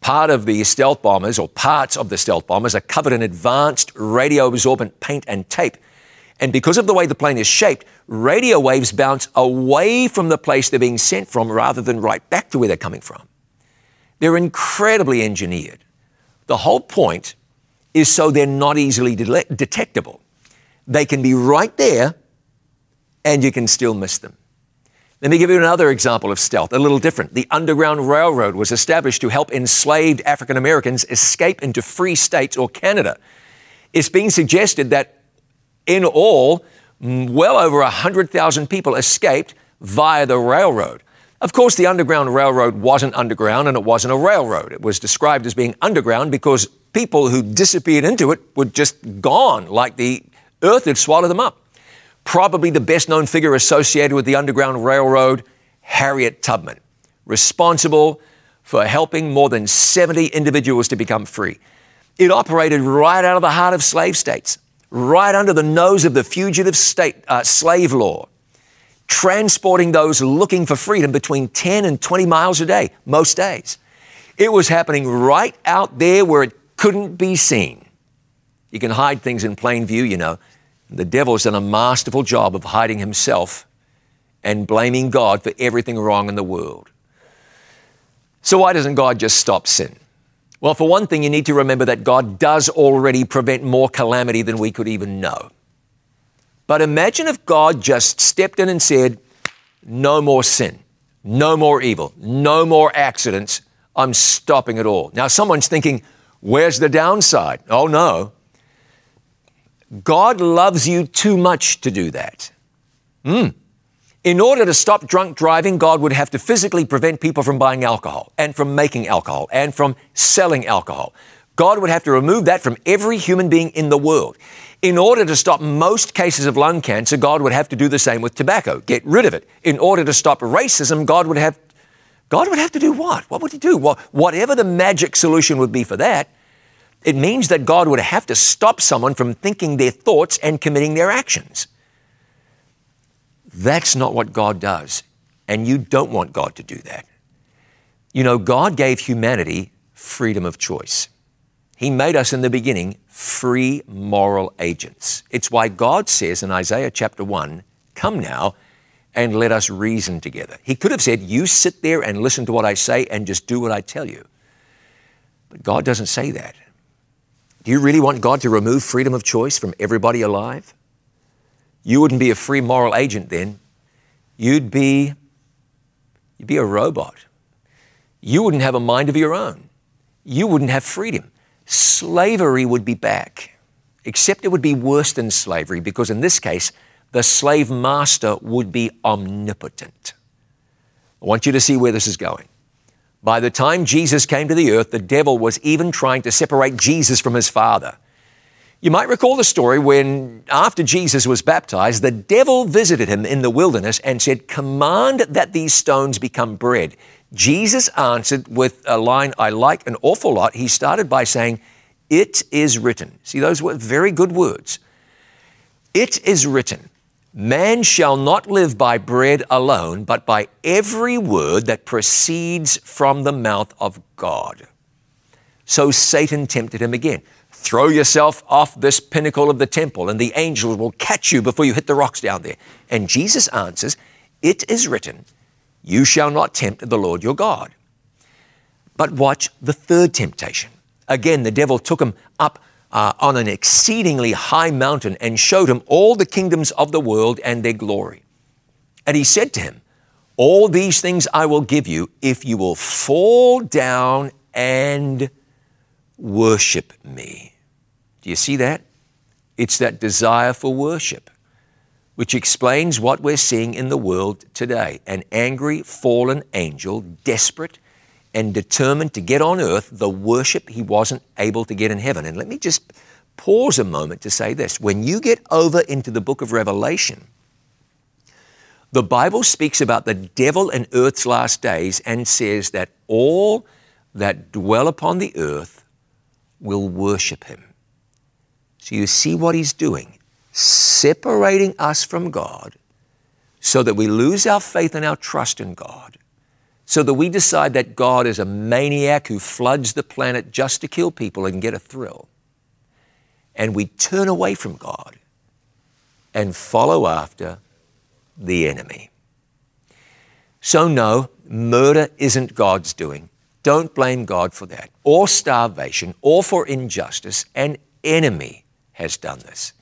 Part of the stealth bombers, or parts of the stealth bombers, are covered in advanced radio absorbent paint and tape. And because of the way the plane is shaped, radio waves bounce away from the place they're being sent from rather than right back to where they're coming from. They're incredibly engineered. The whole point is so they're not easily de- detectable. They can be right there and you can still miss them. Let me give you another example of stealth, a little different. The Underground Railroad was established to help enslaved African Americans escape into free states or Canada. It's being suggested that in all, mm, well over 100,000 people escaped via the railroad. Of course, the Underground Railroad wasn't underground and it wasn't a railroad. It was described as being underground because people who disappeared into it were just gone, like the earth had swallowed them up probably the best known figure associated with the Underground Railroad, Harriet Tubman, responsible for helping more than 70 individuals to become free. It operated right out of the heart of slave states, right under the nose of the fugitive state uh, slave law, transporting those looking for freedom between 10 and 20 miles a day, most days. It was happening right out there where it couldn't be seen. You can hide things in plain view, you know. The devil's done a masterful job of hiding himself and blaming God for everything wrong in the world. So, why doesn't God just stop sin? Well, for one thing, you need to remember that God does already prevent more calamity than we could even know. But imagine if God just stepped in and said, No more sin, no more evil, no more accidents. I'm stopping it all. Now, someone's thinking, Where's the downside? Oh, no. God loves you too much to do that. Mm. In order to stop drunk driving, God would have to physically prevent people from buying alcohol and from making alcohol and from selling alcohol. God would have to remove that from every human being in the world. In order to stop most cases of lung cancer, God would have to do the same with tobacco, get rid of it. In order to stop racism, God would have God would have to do what? What would he do? Well, whatever the magic solution would be for that, it means that God would have to stop someone from thinking their thoughts and committing their actions. That's not what God does. And you don't want God to do that. You know, God gave humanity freedom of choice. He made us in the beginning free moral agents. It's why God says in Isaiah chapter 1, Come now and let us reason together. He could have said, You sit there and listen to what I say and just do what I tell you. But God doesn't say that. Do you really want God to remove freedom of choice from everybody alive? You wouldn't be a free moral agent then. You'd be, you'd be a robot. You wouldn't have a mind of your own. You wouldn't have freedom. Slavery would be back, except it would be worse than slavery because in this case, the slave master would be omnipotent. I want you to see where this is going. By the time Jesus came to the earth, the devil was even trying to separate Jesus from his Father. You might recall the story when, after Jesus was baptized, the devil visited him in the wilderness and said, Command that these stones become bread. Jesus answered with a line I like an awful lot. He started by saying, It is written. See, those were very good words. It is written. Man shall not live by bread alone, but by every word that proceeds from the mouth of God. So Satan tempted him again. Throw yourself off this pinnacle of the temple, and the angels will catch you before you hit the rocks down there. And Jesus answers, It is written, You shall not tempt the Lord your God. But watch the third temptation. Again, the devil took him up uh, on an exceedingly high mountain and showed him all the kingdoms of the world and their glory. And he said to him, All these things I will give you if you will fall down and worship me. Do you see that? It's that desire for worship, which explains what we're seeing in the world today an angry, fallen angel, desperate and determined to get on earth the worship he wasn't able to get in heaven. And let me just pause a moment to say this. When you get over into the book of Revelation, the Bible speaks about the devil in earth's last days and says that all that dwell upon the earth will worship him. So you see what he's doing, separating us from God so that we lose our faith and our trust in God, so that we decide that God is a maniac who floods the planet just to kill people and get a thrill. And we turn away from God and follow after the enemy. So, no, murder isn't God's doing. Don't blame God for that, or starvation, or for injustice. An enemy has done this.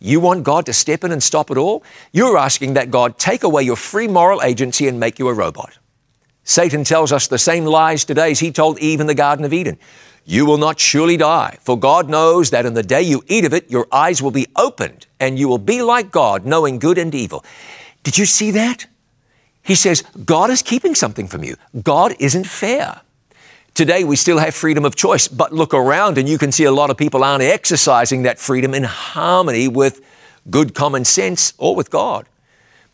You want God to step in and stop it all? You're asking that God take away your free moral agency and make you a robot. Satan tells us the same lies today as he told Eve in the Garden of Eden. You will not surely die, for God knows that in the day you eat of it, your eyes will be opened, and you will be like God, knowing good and evil. Did you see that? He says, God is keeping something from you. God isn't fair. Today, we still have freedom of choice, but look around and you can see a lot of people aren't exercising that freedom in harmony with good common sense or with God.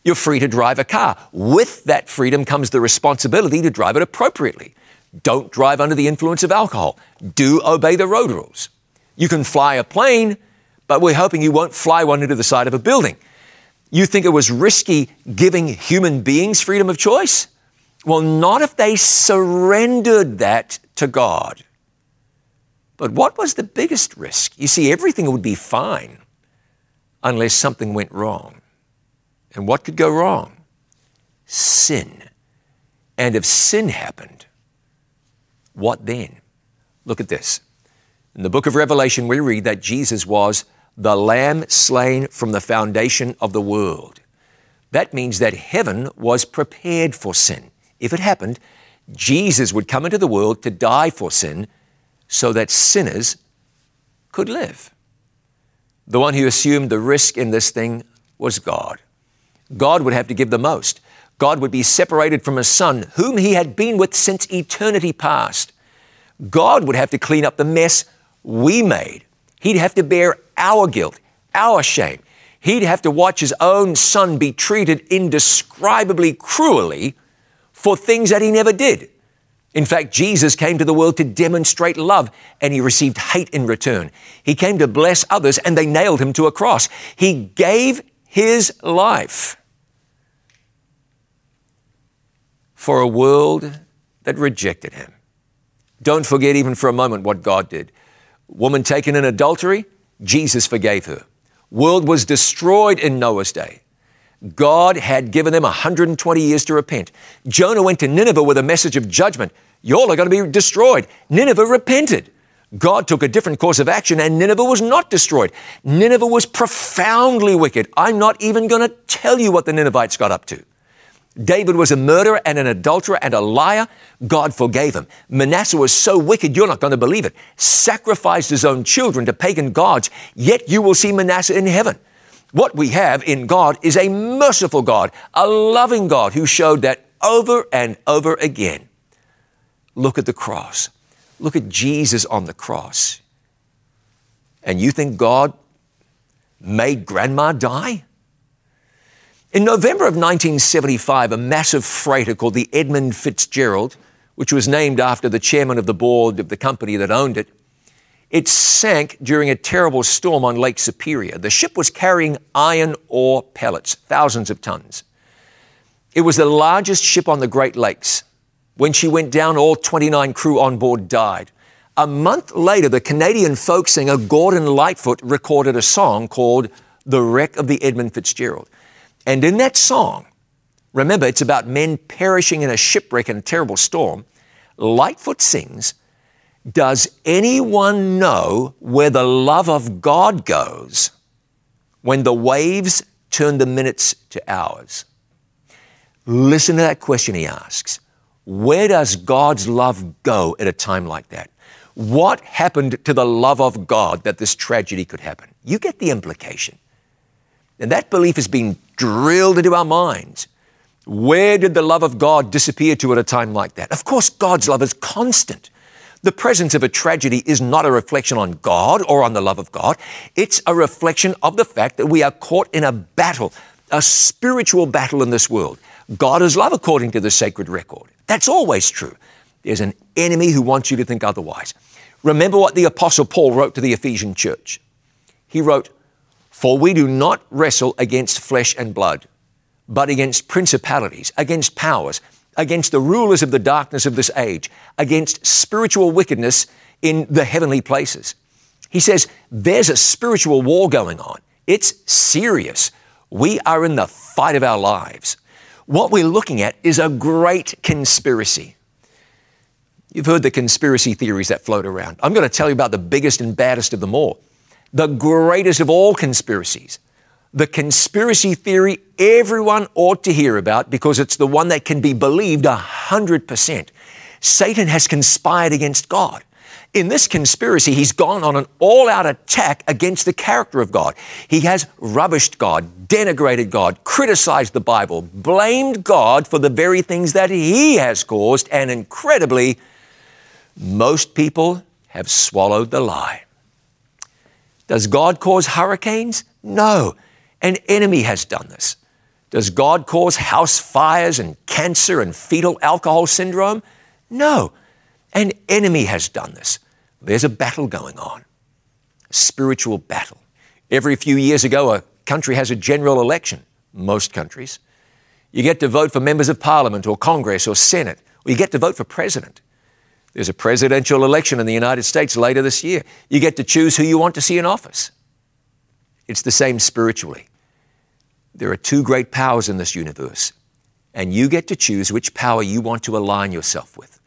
You're free to drive a car. With that freedom comes the responsibility to drive it appropriately. Don't drive under the influence of alcohol. Do obey the road rules. You can fly a plane, but we're hoping you won't fly one into the side of a building. You think it was risky giving human beings freedom of choice? Well, not if they surrendered that to God. But what was the biggest risk? You see, everything would be fine unless something went wrong. And what could go wrong? Sin. And if sin happened, what then? Look at this. In the book of Revelation, we read that Jesus was the Lamb slain from the foundation of the world. That means that heaven was prepared for sin if it happened, Jesus would come into the world to die for sin so that sinners could live. The one who assumed the risk in this thing was God. God would have to give the most. God would be separated from his son, whom he had been with since eternity past. God would have to clean up the mess we made. He'd have to bear our guilt, our shame. He'd have to watch his own son be treated indescribably cruelly for things that he never did. In fact, Jesus came to the world to demonstrate love and he received hate in return. He came to bless others and they nailed him to a cross. He gave his life for a world that rejected him. Don't forget even for a moment what God did. Woman taken in adultery, Jesus forgave her. World was destroyed in Noah's day. God had given them 120 years to repent. Jonah went to Nineveh with a message of judgment. Y'all are going to be destroyed. Nineveh repented. God took a different course of action and Nineveh was not destroyed. Nineveh was profoundly wicked. I'm not even going to tell you what the Ninevites got up to. David was a murderer and an adulterer and a liar. God forgave him. Manasseh was so wicked, you're not going to believe it. Sacrificed his own children to pagan gods, yet you will see Manasseh in heaven. What we have in God is a merciful God, a loving God who showed that over and over again. Look at the cross. Look at Jesus on the cross. And you think God made grandma die? In November of 1975, a massive freighter called the Edmund Fitzgerald, which was named after the chairman of the board of the company that owned it, it sank during a terrible storm on Lake Superior. The ship was carrying iron ore pellets, thousands of tons. It was the largest ship on the Great Lakes. When she went down, all 29 crew on board died. A month later, the Canadian folk singer Gordon Lightfoot recorded a song called The Wreck of the Edmund Fitzgerald. And in that song, remember, it's about men perishing in a shipwreck in a terrible storm. Lightfoot sings, Does anyone know where the love of God goes when the waves turn the minutes to hours? Listen to that question he asks. Where does God's love go at a time like that? What happened to the love of God that this tragedy could happen? You get the implication. And that belief has been drilled into our minds. Where did the love of God disappear to at a time like that? Of course, God's love is constant. The presence of a tragedy is not a reflection on God or on the love of God. It's a reflection of the fact that we are caught in a battle, a spiritual battle in this world. God is love according to the sacred record. That's always true. There's an enemy who wants you to think otherwise. Remember what the Apostle Paul wrote to the Ephesian church. He wrote, For we do not wrestle against flesh and blood, but against principalities, against powers, against the rulers of the darkness of this age, against spiritual wickedness in the heavenly places. He says, There's a spiritual war going on. It's serious. We are in the fight of our lives. What we're looking at is a great conspiracy. You've heard the conspiracy theories that float around. I'm going to tell you about the biggest and baddest of them all. The greatest of all conspiracies. The conspiracy theory everyone ought to hear about because it's the one that can be believed 100%. Satan has conspired against God. In this conspiracy, he's gone on an all out attack against the character of God. He has rubbished God, denigrated God, criticized the Bible, blamed God for the very things that he has caused, and incredibly, most people have swallowed the lie. Does God cause hurricanes? No. An enemy has done this. Does God cause house fires and cancer and fetal alcohol syndrome? No. An enemy has done this. There's a battle going on, spiritual battle. Every few years ago, a country has a general election, most countries. You get to vote for members of parliament or Congress or Senate, or you get to vote for president. There's a presidential election in the United States later this year. You get to choose who you want to see in office. It's the same spiritually. There are two great powers in this universe, and you get to choose which power you want to align yourself with.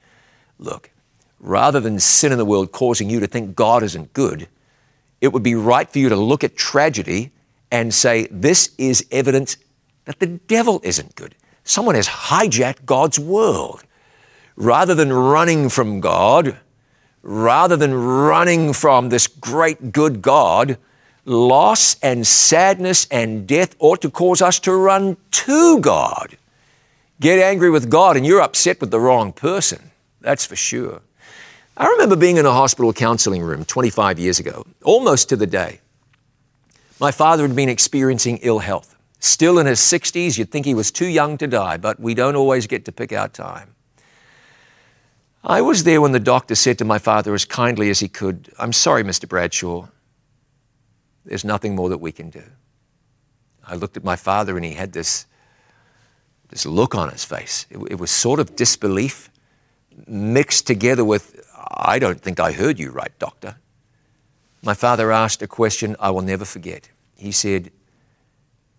Look, rather than sin in the world causing you to think God isn't good, it would be right for you to look at tragedy and say, This is evidence that the devil isn't good. Someone has hijacked God's world rather than running from God, rather than running from this great good God, loss and sadness and death ought to cause us to run to God. Get angry with God and you're upset with the wrong person. That's for sure. I remember being in a hospital counseling room 25 years ago, almost to the day. My father had been experiencing ill health. Still in his 60s, you'd think he was too young to die, but we don't always get to pick our time. I was there when the doctor said to my father as kindly as he could, I'm sorry, Mr. Bradshaw. There's nothing more that we can do. I looked at my father and he had this, this look on his face. It, it was sort of disbelief mixed together with, I don't think I heard you right, doctor. My father asked a question I will never forget. He said,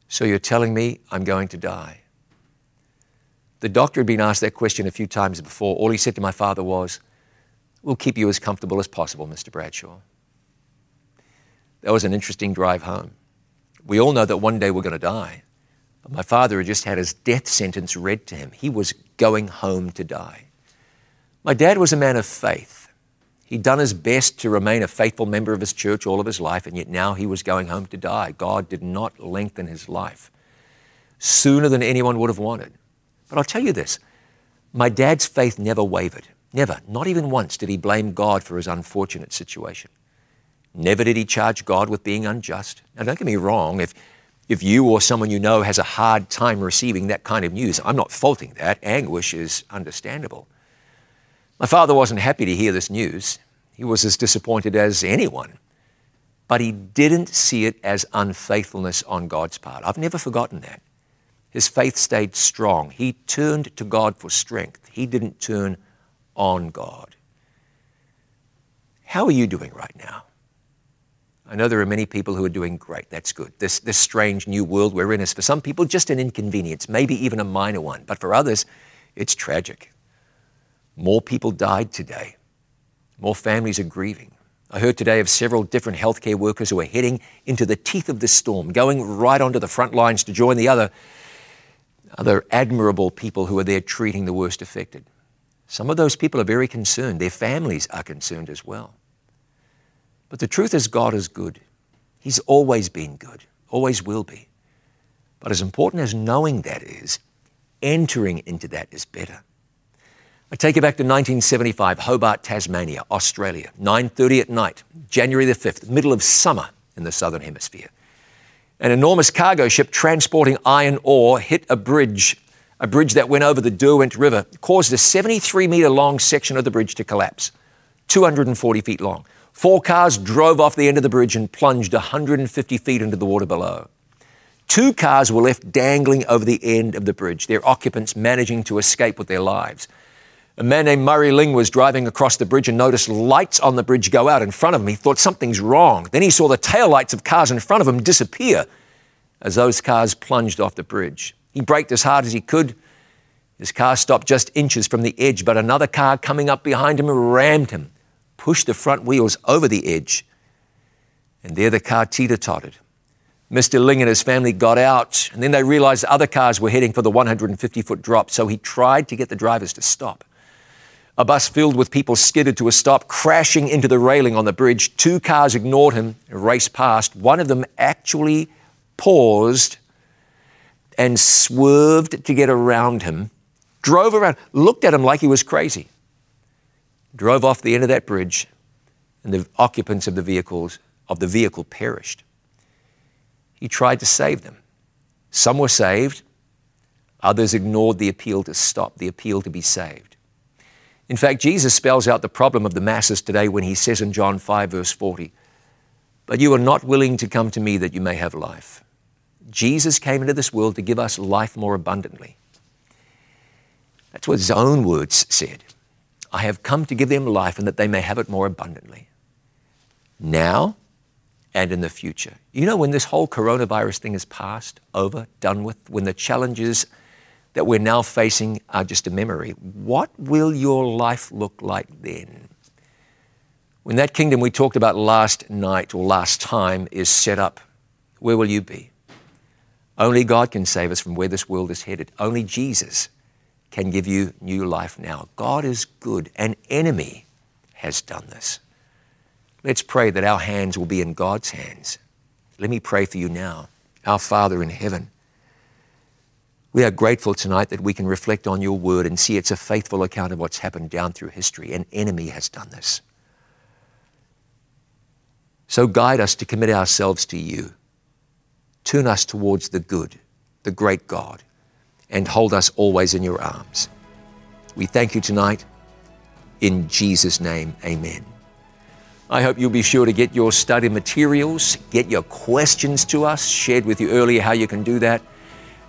So you're telling me I'm going to die? The doctor had been asked that question a few times before. All he said to my father was, We'll keep you as comfortable as possible, Mr. Bradshaw. That was an interesting drive home. We all know that one day we're going to die. But my father had just had his death sentence read to him. He was going home to die. My dad was a man of faith. He'd done his best to remain a faithful member of his church all of his life, and yet now he was going home to die. God did not lengthen his life sooner than anyone would have wanted. But I'll tell you this my dad's faith never wavered. Never. Not even once did he blame God for his unfortunate situation. Never did he charge God with being unjust. Now, don't get me wrong, if, if you or someone you know has a hard time receiving that kind of news, I'm not faulting that. Anguish is understandable. My father wasn't happy to hear this news. He was as disappointed as anyone. But he didn't see it as unfaithfulness on God's part. I've never forgotten that. His faith stayed strong. He turned to God for strength. He didn't turn on God. How are you doing right now? I know there are many people who are doing great. That's good. This, this strange new world we're in is for some people just an inconvenience, maybe even a minor one. But for others, it's tragic. More people died today. More families are grieving. I heard today of several different healthcare workers who are heading into the teeth of this storm, going right onto the front lines to join the other, other admirable people who are there treating the worst affected. Some of those people are very concerned. Their families are concerned as well. But the truth is, God is good. He's always been good, always will be. But as important as knowing that is, entering into that is better. I take you back to 1975, Hobart, Tasmania, Australia, 9:30 at night, January the 5th, middle of summer in the southern hemisphere. An enormous cargo ship transporting iron ore hit a bridge, a bridge that went over the Derwent River, caused a 73 meter long section of the bridge to collapse, 240 feet long. Four cars drove off the end of the bridge and plunged 150 feet into the water below. Two cars were left dangling over the end of the bridge, their occupants managing to escape with their lives. A man named Murray Ling was driving across the bridge and noticed lights on the bridge go out in front of him. He thought something's wrong. Then he saw the taillights of cars in front of him disappear as those cars plunged off the bridge. He braked as hard as he could. His car stopped just inches from the edge, but another car coming up behind him rammed him pushed the front wheels over the edge, and there the car teeter tottered. Mr. Ling and his family got out, and then they realized other cars were heading for the 150 foot drop, so he tried to get the drivers to stop. A bus filled with people skidded to a stop, crashing into the railing on the bridge. Two cars ignored him raced past. One of them actually paused and swerved to get around him, drove around, looked at him like he was crazy drove off the end of that bridge, and the occupants of the vehicles of the vehicle perished. He tried to save them. Some were saved, others ignored the appeal to stop, the appeal to be saved. In fact, Jesus spells out the problem of the masses today when he says in John 5, verse 40, But you are not willing to come to me that you may have life. Jesus came into this world to give us life more abundantly. That's what his own words said. I have come to give them life and that they may have it more abundantly. Now and in the future. You know, when this whole coronavirus thing is past, over, done with, when the challenges that we're now facing are just a memory, what will your life look like then? When that kingdom we talked about last night or last time is set up, where will you be? Only God can save us from where this world is headed. Only Jesus can give you new life now. God is good. An enemy has done this. Let's pray that our hands will be in God's hands. Let me pray for you now. Our Father in heaven, we are grateful tonight that we can reflect on your word and see it's a faithful account of what's happened down through history. An enemy has done this. So guide us to commit ourselves to you. Turn us towards the good, the great God and hold us always in your arms. We thank you tonight. In Jesus' name, amen. I hope you'll be sure to get your study materials, get your questions to us, shared with you earlier how you can do that.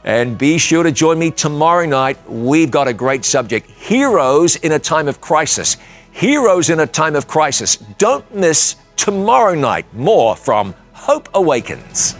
And be sure to join me tomorrow night. We've got a great subject Heroes in a Time of Crisis. Heroes in a Time of Crisis. Don't miss tomorrow night more from Hope Awakens.